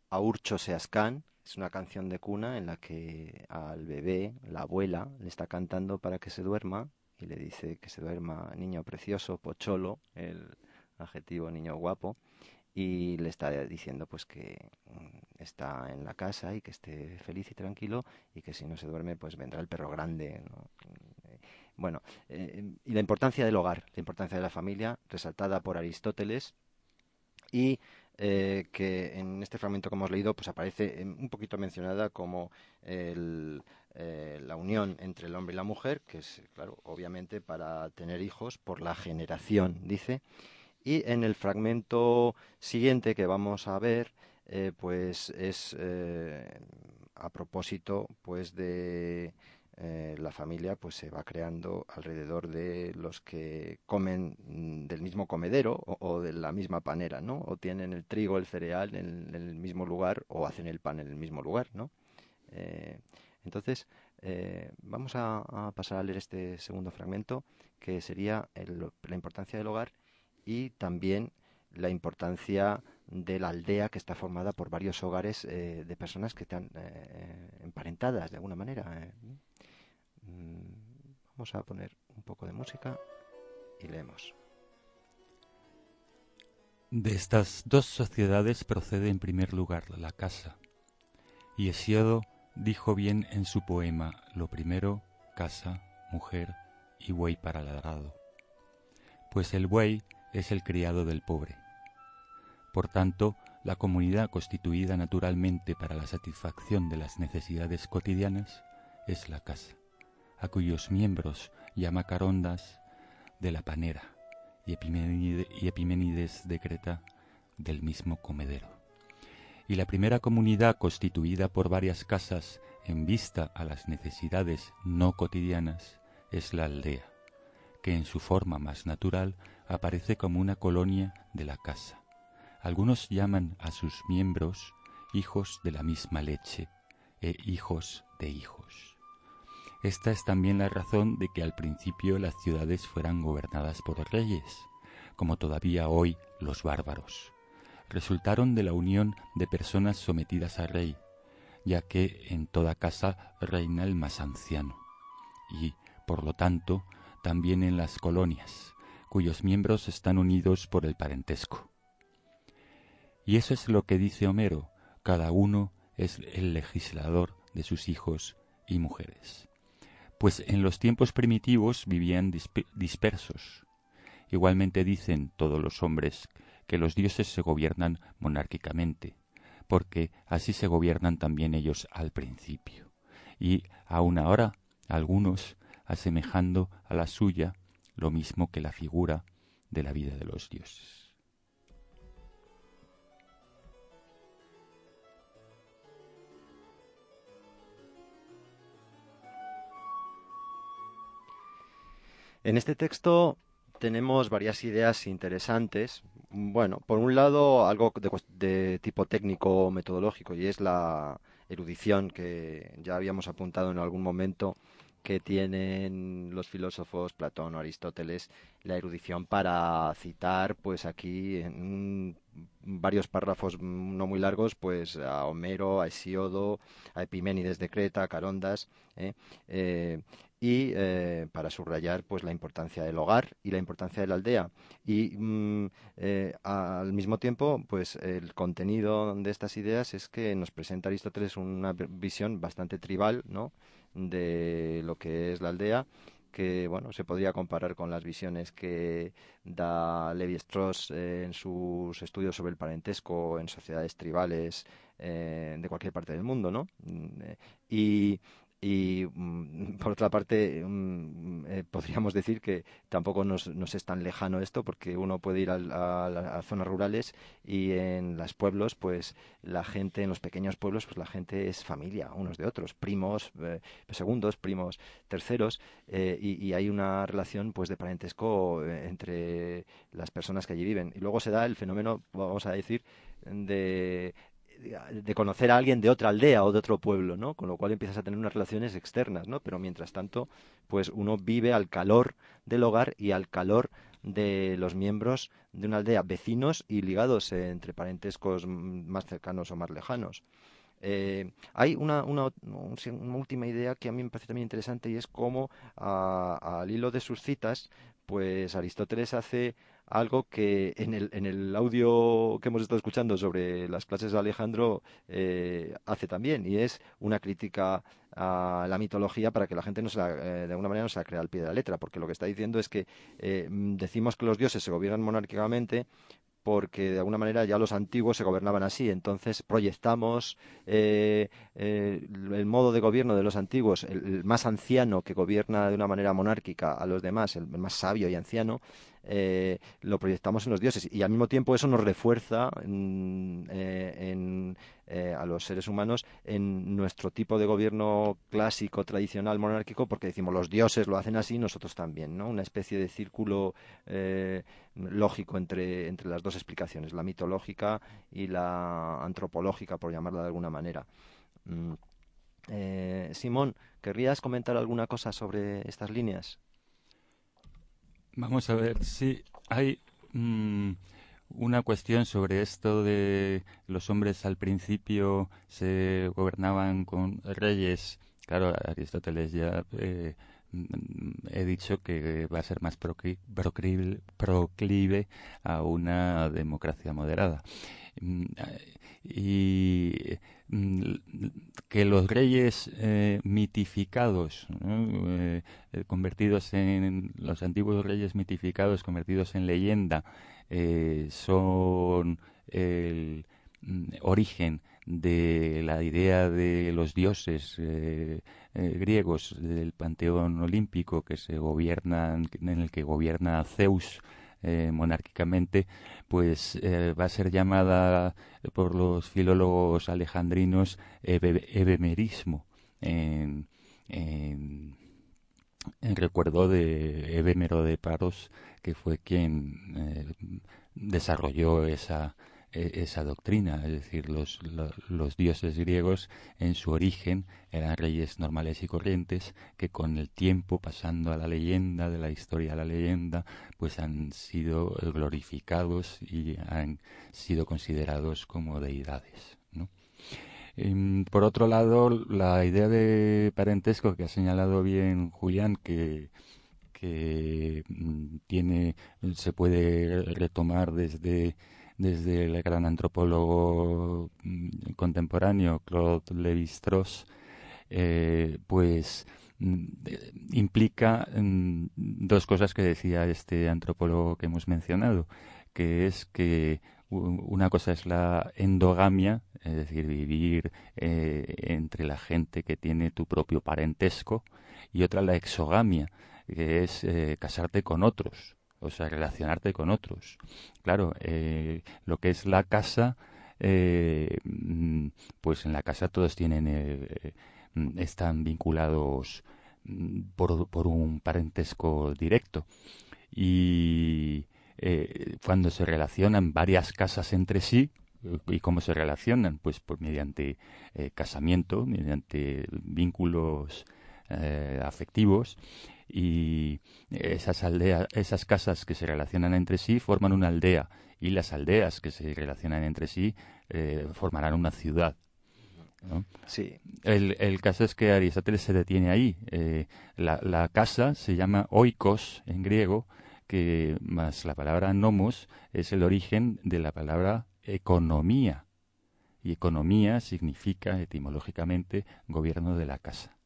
Aurcho Seascan. Es una canción de cuna en la que al bebé, la abuela, le está cantando para que se duerma y le dice que se duerma niño precioso, pocholo, el adjetivo niño guapo, y le está diciendo pues que mm, está en la casa y que esté feliz y tranquilo y que si no se duerme pues vendrá el perro grande. Bueno, eh, y la importancia del hogar, la importancia de la familia, resaltada por Aristóteles y eh, que en este fragmento que hemos leído pues aparece un poquito mencionada como eh, la unión entre el hombre y la mujer, que es, claro, obviamente para tener hijos por la generación, dice, y en el fragmento siguiente que vamos a ver, eh, pues es a propósito pues de eh, la familia pues se va creando alrededor de los que comen mm, del mismo comedero o, de la misma panera, ¿no? O tienen el trigo, el cereal en, el mismo lugar o hacen el pan en el mismo lugar, ¿no? entonces, vamos a, pasar a leer este segundo fragmento que sería la importancia del hogar y también la importancia de la aldea que está formada por varios hogares eh, de personas que están eh, emparentadas de alguna manera. Mm, vamos a poner un poco de música y leemos. De estas dos sociedades procede en primer lugar la casa. Y Hesiodo dijo bien en su poema lo primero, casa, mujer y buey para ladrado. Pues el buey es el criado del pobre. Por tanto, la comunidad constituida naturalmente para la satisfacción de las necesidades cotidianas es la casa, a cuyos miembros llama Carondas de la panera y, Epiménides decreta del mismo comedero. Y la primera comunidad constituida por varias casas en vista a las necesidades no cotidianas es la aldea, que en su forma más natural aparece como una colonia de la casa. Algunos llaman a sus miembros hijos de la misma leche e hijos de hijos. Esta es también la razón de que al principio las ciudades fueran gobernadas por reyes, como todavía hoy los bárbaros. Resultaron de la unión de personas sometidas al rey, ya que en toda casa reina el más anciano, y, por lo tanto, también en las colonias, cuyos miembros están unidos por el parentesco. Y eso es lo que dice Homero, cada uno es el legislador de sus hijos y mujeres. Pues en los tiempos primitivos vivían dispersos. Igualmente dicen todos los hombres que los dioses se gobiernan monárquicamente, porque así se gobiernan también ellos al principio. Y aun ahora algunos, asemejando a la suya, lo mismo que la figura de la vida de los dioses. En este texto tenemos varias ideas interesantes. Bueno, por un lado, algo de, de tipo técnico metodológico, y es la erudición que ya habíamos apuntado en algún momento que tienen los filósofos Platón o Aristóteles la erudición para citar pues aquí en varios párrafos no muy largos pues a Homero, a Hesiodo, a Epiménides de Creta, a Carondas ¿eh? Eh, y eh, para subrayar pues la importancia del hogar y la importancia de la aldea y mm, al mismo tiempo pues el contenido de estas ideas es que nos presenta Aristóteles una visión bastante tribal no de lo que es la aldea que bueno se podría comparar con las visiones que da Levi Strauss en sus estudios sobre el parentesco en sociedades tribales eh, de cualquier parte del mundo, ¿no? Mm, eh, y y mm, *laughs* por otra parte, mm, eh, podríamos decir que tampoco nos, es tan lejano esto, porque uno puede ir a, las zonas rurales y en los pueblos, pues la gente, en los pequeños pueblos, pues la gente es familia, unos de otros, primos eh, segundos, primos terceros, eh, y, y, hay una relación pues de parentesco entre las personas que allí viven. Y luego se da el fenómeno, vamos a decir, de de conocer a alguien de otra aldea o de otro pueblo, ¿no? Con lo cual empiezas a tener unas relaciones externas, ¿no? Pero mientras tanto, pues uno vive al calor del hogar y al calor de los miembros de una aldea, vecinos y ligados entre parentescos más cercanos o más lejanos. Eh, hay una, una, última idea que a mí me parece también interesante y es cómo al hilo de sus citas, pues Aristóteles hace algo que en el, en el audio que hemos estado escuchando sobre las clases de Alejandro eh, hace también, y es una crítica a la mitología para que la gente no se eh, de alguna manera no se la crea al pie de la letra, porque lo que está diciendo es que decimos que los dioses se gobiernan monárquicamente, porque de alguna manera ya los antiguos se gobernaban así. Entonces proyectamos eh, eh, el modo de gobierno de los antiguos, el, más anciano que gobierna de una manera monárquica a los demás, el más sabio y anciano, eh, lo proyectamos en los dioses y al mismo tiempo eso nos refuerza eh, eh, a los seres humanos en nuestro tipo de gobierno clásico, tradicional, monárquico, porque decimos los dioses lo hacen así, nosotros también, ¿no? Una especie de círculo lógico entre, entre las dos explicaciones, la mitológica y la antropológica, por llamarla de alguna manera. Mm. Simón, ¿querrías comentar alguna cosa sobre estas líneas? Vamos a ver, sí, hay mm, una cuestión sobre esto de los hombres al principio se gobernaban con reyes. Claro, Aristóteles ya eh, mm, he dicho que va a ser más proclive a una democracia moderada. Mm, y mm, que los reyes eh, mitificados, eh, eh, convertidos en los antiguos reyes mitificados, convertidos en leyenda, son el mm, origen de la idea de los dioses griegos del panteón olímpico que se gobiernan, en el que gobierna Zeus eh, monárquicamente, pues eh, va a ser llamada por los filólogos alejandrinos ebemerismo, en, en, recuerdo de Ebemero de Paros, que fue quien eh, desarrolló esa esa doctrina, es decir, los, los, dioses griegos en su origen eran reyes normales y corrientes que con el tiempo, pasando a la leyenda, de la historia a la leyenda, pues han sido glorificados y han sido considerados como deidades. Em, por otro lado, la idea de parentesco que ha señalado bien Julián, que que mm, tiene se puede retomar desde desde el gran antropólogo mm, contemporáneo Claude Lévi-Strauss, eh, pues mm, implica mm, dos cosas que decía este antropólogo que hemos mencionado, que es que una cosa es la endogamia, es decir, vivir eh, entre la gente que tiene tu propio parentesco, y otra la exogamia, que es eh, casarte con otros o sea, relacionarte con otros. Claro, eh, lo que es la casa, eh, mm, pues en la casa todos tienen, eh, mm, están vinculados mm, por, por, un parentesco directo. Y cuando se relacionan varias casas entre sí, ¿Y cómo se relacionan? Pues por mediante casamiento, mediante vínculos afectivos y esas aldeas, esas casas que se relacionan entre sí forman una aldea y las aldeas que se relacionan entre sí eh, formarán una ciudad. Sí. El, el, caso es que Aristóteles se detiene ahí. Eh, la, la, casa se llama oikos en griego, que más la palabra nomos es el origen de la palabra economía. Y economía significa etimológicamente gobierno de la casa.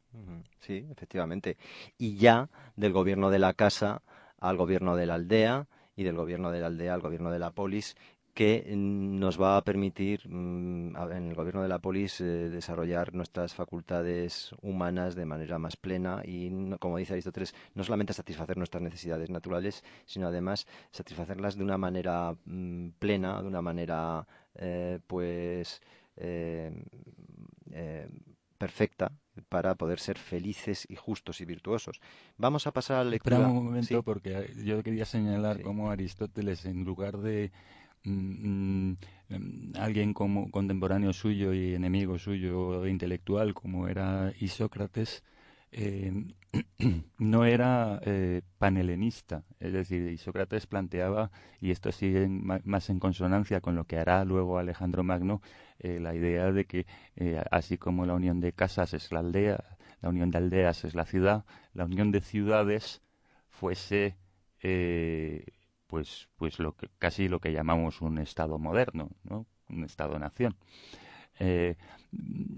Sí, efectivamente. Y ya del gobierno de la casa al gobierno de la aldea y del gobierno de la aldea al gobierno de la polis, que nos va a permitir mm, en el gobierno de la polis eh, desarrollar nuestras facultades humanas de manera más plena y, como dice Aristóteles, no solamente satisfacer nuestras necesidades naturales, sino además satisfacerlas de una manera mm, plena, de una manera eh, pues eh, perfecta para poder ser felices y justos y virtuosos. Vamos a pasar a la lectura. Espera un momento, porque yo quería señalar cómo Aristóteles, en lugar de mm, mm, alguien como contemporáneo suyo y enemigo suyo intelectual, como era Isócrates, *clears throat* no era eh, panhelenista, es decir, Sócrates planteaba, y esto sigue más en consonancia con lo que hará luego Alejandro Magno, eh, la idea de que eh, así como la unión de casas es la aldea, la unión de aldeas es la ciudad, la unión de ciudades fuese pues pues lo que casi lo que llamamos un estado moderno, ¿no? un estado-nación.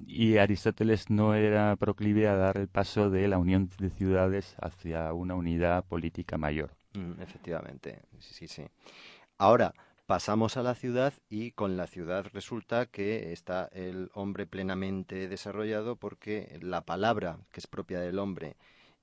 Y Aristóteles no era proclive a dar el paso de la unión de ciudades hacia una unidad política mayor. Mm, efectivamente, sí, sí, sí. Ahora, pasamos a la ciudad y con la ciudad resulta que está el hombre plenamente desarrollado porque la palabra que es propia del hombre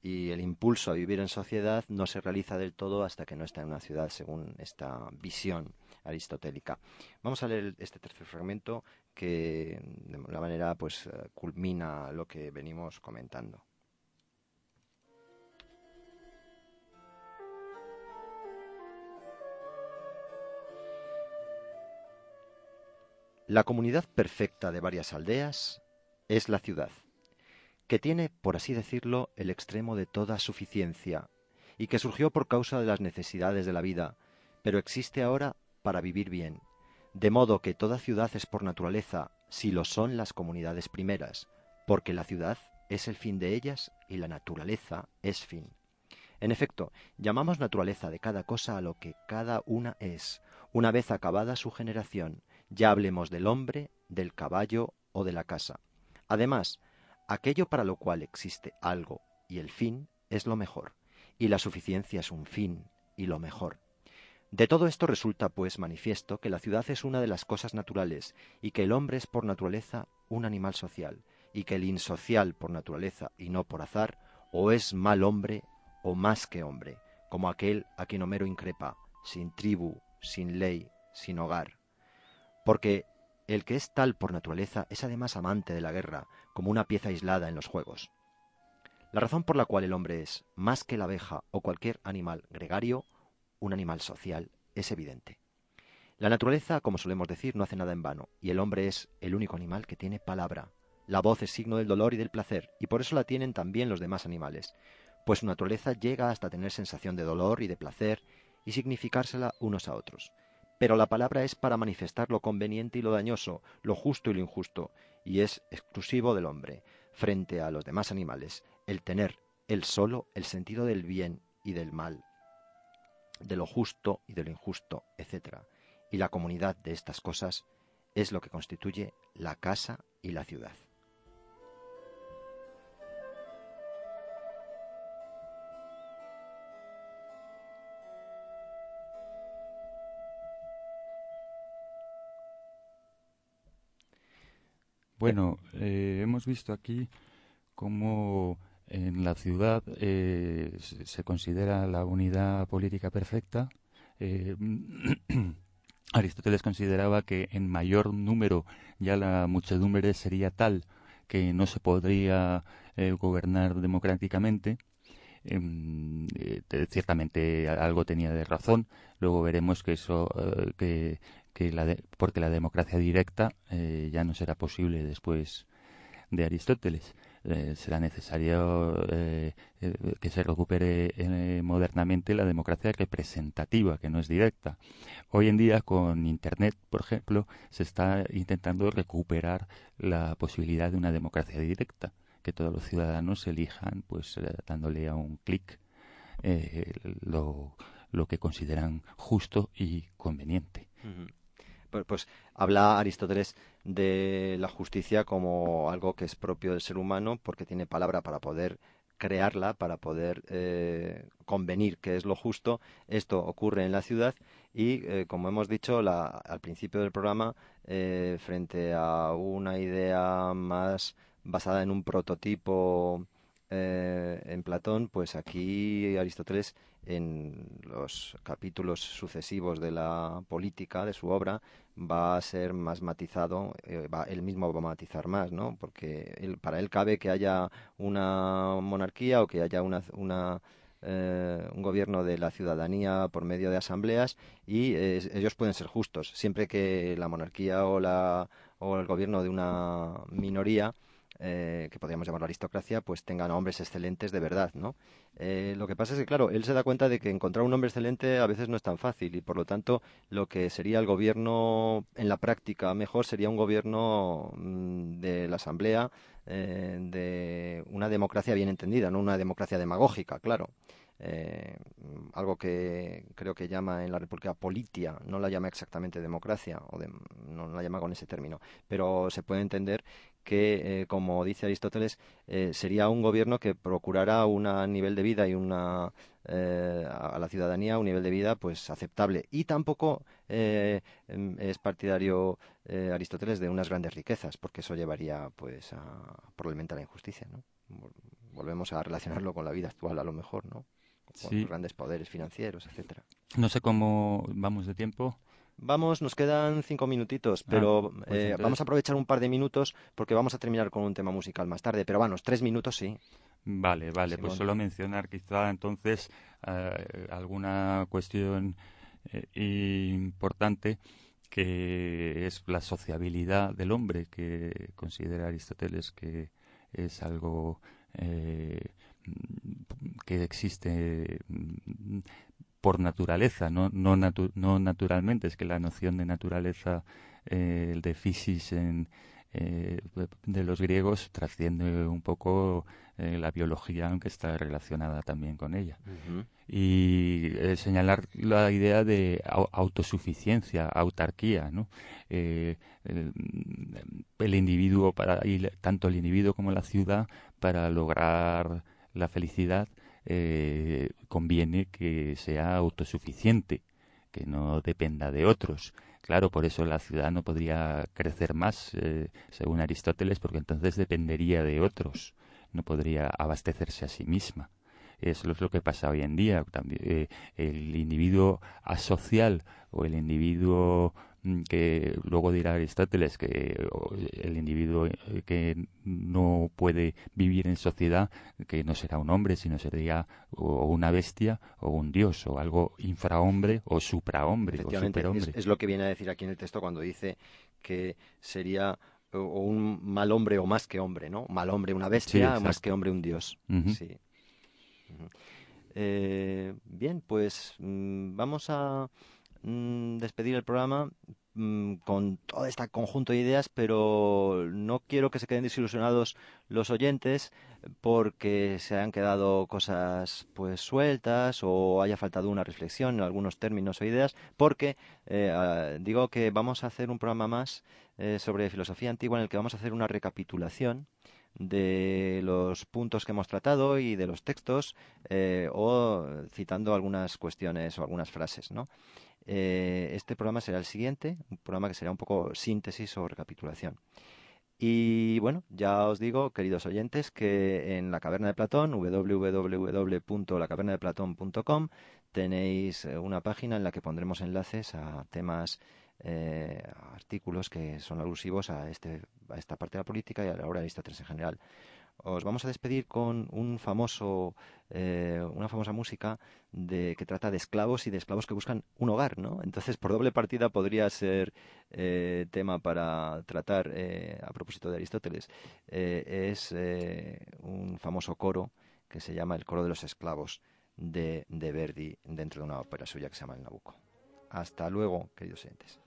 y el impulso a vivir en sociedad no se realiza del todo hasta que no está en una ciudad, según esta visión aristotélica. Vamos a leer este tercer fragmento que de alguna manera pues eh, culmina lo que venimos comentando. La comunidad perfecta de varias aldeas es la ciudad, que tiene, por así decirlo, el extremo de toda suficiencia, y que surgió por causa de las necesidades de la vida, pero existe ahora para vivir bien, de modo que toda ciudad es por naturaleza, si lo son las comunidades primeras, porque la ciudad es el fin de ellas y la naturaleza es fin. En efecto, llamamos naturaleza de cada cosa a lo que cada una es, una vez acabada su generación, ya hablemos del hombre, del caballo o de la casa. Además, aquello para lo cual existe algo y el fin es lo mejor, y la suficiencia es un fin y lo mejor. De todo esto resulta, pues, manifiesto que la ciudad es una de las cosas naturales y que el hombre es por naturaleza un animal social, y que el insocial por naturaleza y no por azar, o es mal hombre o más que hombre, como aquel a quien Homero increpa, sin tribu, sin ley, sin hogar. Porque el que es tal por naturaleza es además amante de la guerra, como una pieza aislada en los juegos. La razón por la cual el hombre es, más que la abeja o cualquier animal gregario, un animal social, es evidente. La naturaleza, como solemos decir, no hace nada en vano, y el hombre es el único animal que tiene palabra. La voz es signo del dolor y del placer, y por eso la tienen también los demás animales, pues su naturaleza llega hasta tener sensación de dolor y de placer y significársela unos a otros. Pero la palabra es para manifestar lo conveniente y lo dañoso, lo justo y lo injusto, y es exclusivo del hombre, frente a los demás animales, el tener él solo el sentido del bien y del mal, de lo justo y de lo injusto, etc. Y la comunidad de estas cosas es lo que constituye la casa y la ciudad. Bueno, eh, hemos visto aquí cómo en la ciudad eh, se considera la unidad política perfecta. Eh, *clears throat* Aristóteles consideraba que en mayor número ya la muchedumbre sería tal que no se podría eh, gobernar democráticamente. Em, ciertamente algo tenía de razón. Luego veremos que eso, que, que la porque la democracia directa ya no será posible después de Aristóteles. Eh, será necesario eh, eh, que se recupere modernamente la democracia representativa, que no es directa. Hoy en día, con Internet, por ejemplo, se está intentando recuperar la posibilidad de una democracia directa, que todos los ciudadanos elijan, pues dándole a un clic lo, lo que consideran justo y conveniente. Pues, habla Aristóteles de la justicia como algo que es propio del ser humano porque tiene palabra para poder crearla, para poder eh, convenir que es lo justo. Esto ocurre en la ciudad y, eh, como hemos dicho al principio del programa, eh, frente a una idea más basada en un prototipo en Platón, pues aquí Aristóteles en los capítulos sucesivos de la política de su obra va a ser más matizado, eh, va, él mismo va a matizar más, ¿no? Porque para él cabe que haya una monarquía o que haya una, una eh, un gobierno de la ciudadanía por medio de asambleas y ellos pueden ser justos, siempre que la monarquía o, la, o el gobierno de una minoría eh, que podríamos llamar la aristocracia, pues tengan hombres excelentes de verdad, ¿no? Eh, lo que pasa es que, claro, él se da cuenta de que encontrar un hombre excelente a veces no es tan fácil y, por lo tanto, lo que sería el gobierno en la práctica mejor sería un gobierno mm, de la Asamblea, eh, de una democracia bien entendida, no una democracia demagógica, claro. Eh, algo que creo que llama en la República politia, no la llama exactamente democracia, o no la llama con ese término, pero se puede entender que, eh, como dice Aristóteles, eh, sería un gobierno que procurara un nivel de vida y una a la ciudadanía un nivel de vida pues aceptable y tampoco em, es partidario Aristóteles de unas grandes riquezas porque eso llevaría pues a, probablemente a la injusticia ¿no? volvemos a relacionarlo con la vida actual a lo mejor no con grandes poderes financieros, etcétera. No sé cómo vamos de tiempo. Vamos, nos quedan cinco minutitos, ah, pero pues eh, vamos a aprovechar un par de minutos porque vamos a terminar con un tema musical más tarde. Pero vamos, tres minutos sí. Vale, vale, pues solo mencionar quizá entonces eh, alguna cuestión eh, importante que es la sociabilidad del hombre, que considera Aristóteles que es algo que existe por naturaleza, no, no, no naturalmente. Es que la noción de naturaleza, eh, de physis en, eh, de los griegos trasciende un poco eh, la biología, aunque está relacionada también con ella. Y señalar la idea de autosuficiencia, autarquía, ¿no? el, individuo, para, y tanto el individuo como la ciudad, para lograr la felicidad eh, conviene que sea autosuficiente, que no dependa de otros. Claro, por eso la ciudad no podría crecer más, eh, según Aristóteles, porque entonces dependería de otros, no podría abastecerse a sí misma. Eso es lo que pasa hoy en día. También, eh, el individuo asocial o el individuo que luego dirá Aristóteles que el individuo eh, que no puede vivir en sociedad, que no será un hombre, sino sería o una bestia o un dios o algo infrahombre o suprahombre o superhombre. Es, es lo que viene a decir aquí en el texto cuando dice que sería o un mal hombre o más que hombre, ¿no? Mal hombre una bestia, más que hombre un dios. Sí. Eh, bien, pues mm, vamos a Mm, despedir el programa mm, con todo este conjunto de ideas, pero no quiero que se queden desilusionados los oyentes porque se han quedado cosas pues sueltas o haya faltado una reflexión en algunos términos o ideas, porque eh, ah, digo que vamos a hacer un programa más eh, sobre filosofía antigua en el que vamos a hacer una recapitulación de los puntos que hemos tratado y de los textos eh, o citando algunas cuestiones o algunas frases, ¿no? Eh, este programa será el siguiente, un programa que será un poco síntesis o recapitulación. Y bueno, ya os digo, queridos oyentes, que en la caverna de Platón, www.lacavernadeplatón.com, tenéis eh, una página en la que pondremos enlaces a temas, eh, artículos que son alusivos a, este, a esta parte de la política y a la obra de Aristóteles en general os vamos a despedir con un famoso, eh, una famosa música de, que trata de esclavos y de esclavos que buscan un hogar, ¿no? Entonces, por doble partida podría ser eh, tema para tratar a propósito de Aristóteles. es un famoso coro que se llama el coro de los esclavos de, de Verdi dentro de una ópera suya que se llama El Nabucco. Hasta luego, queridos oyentes.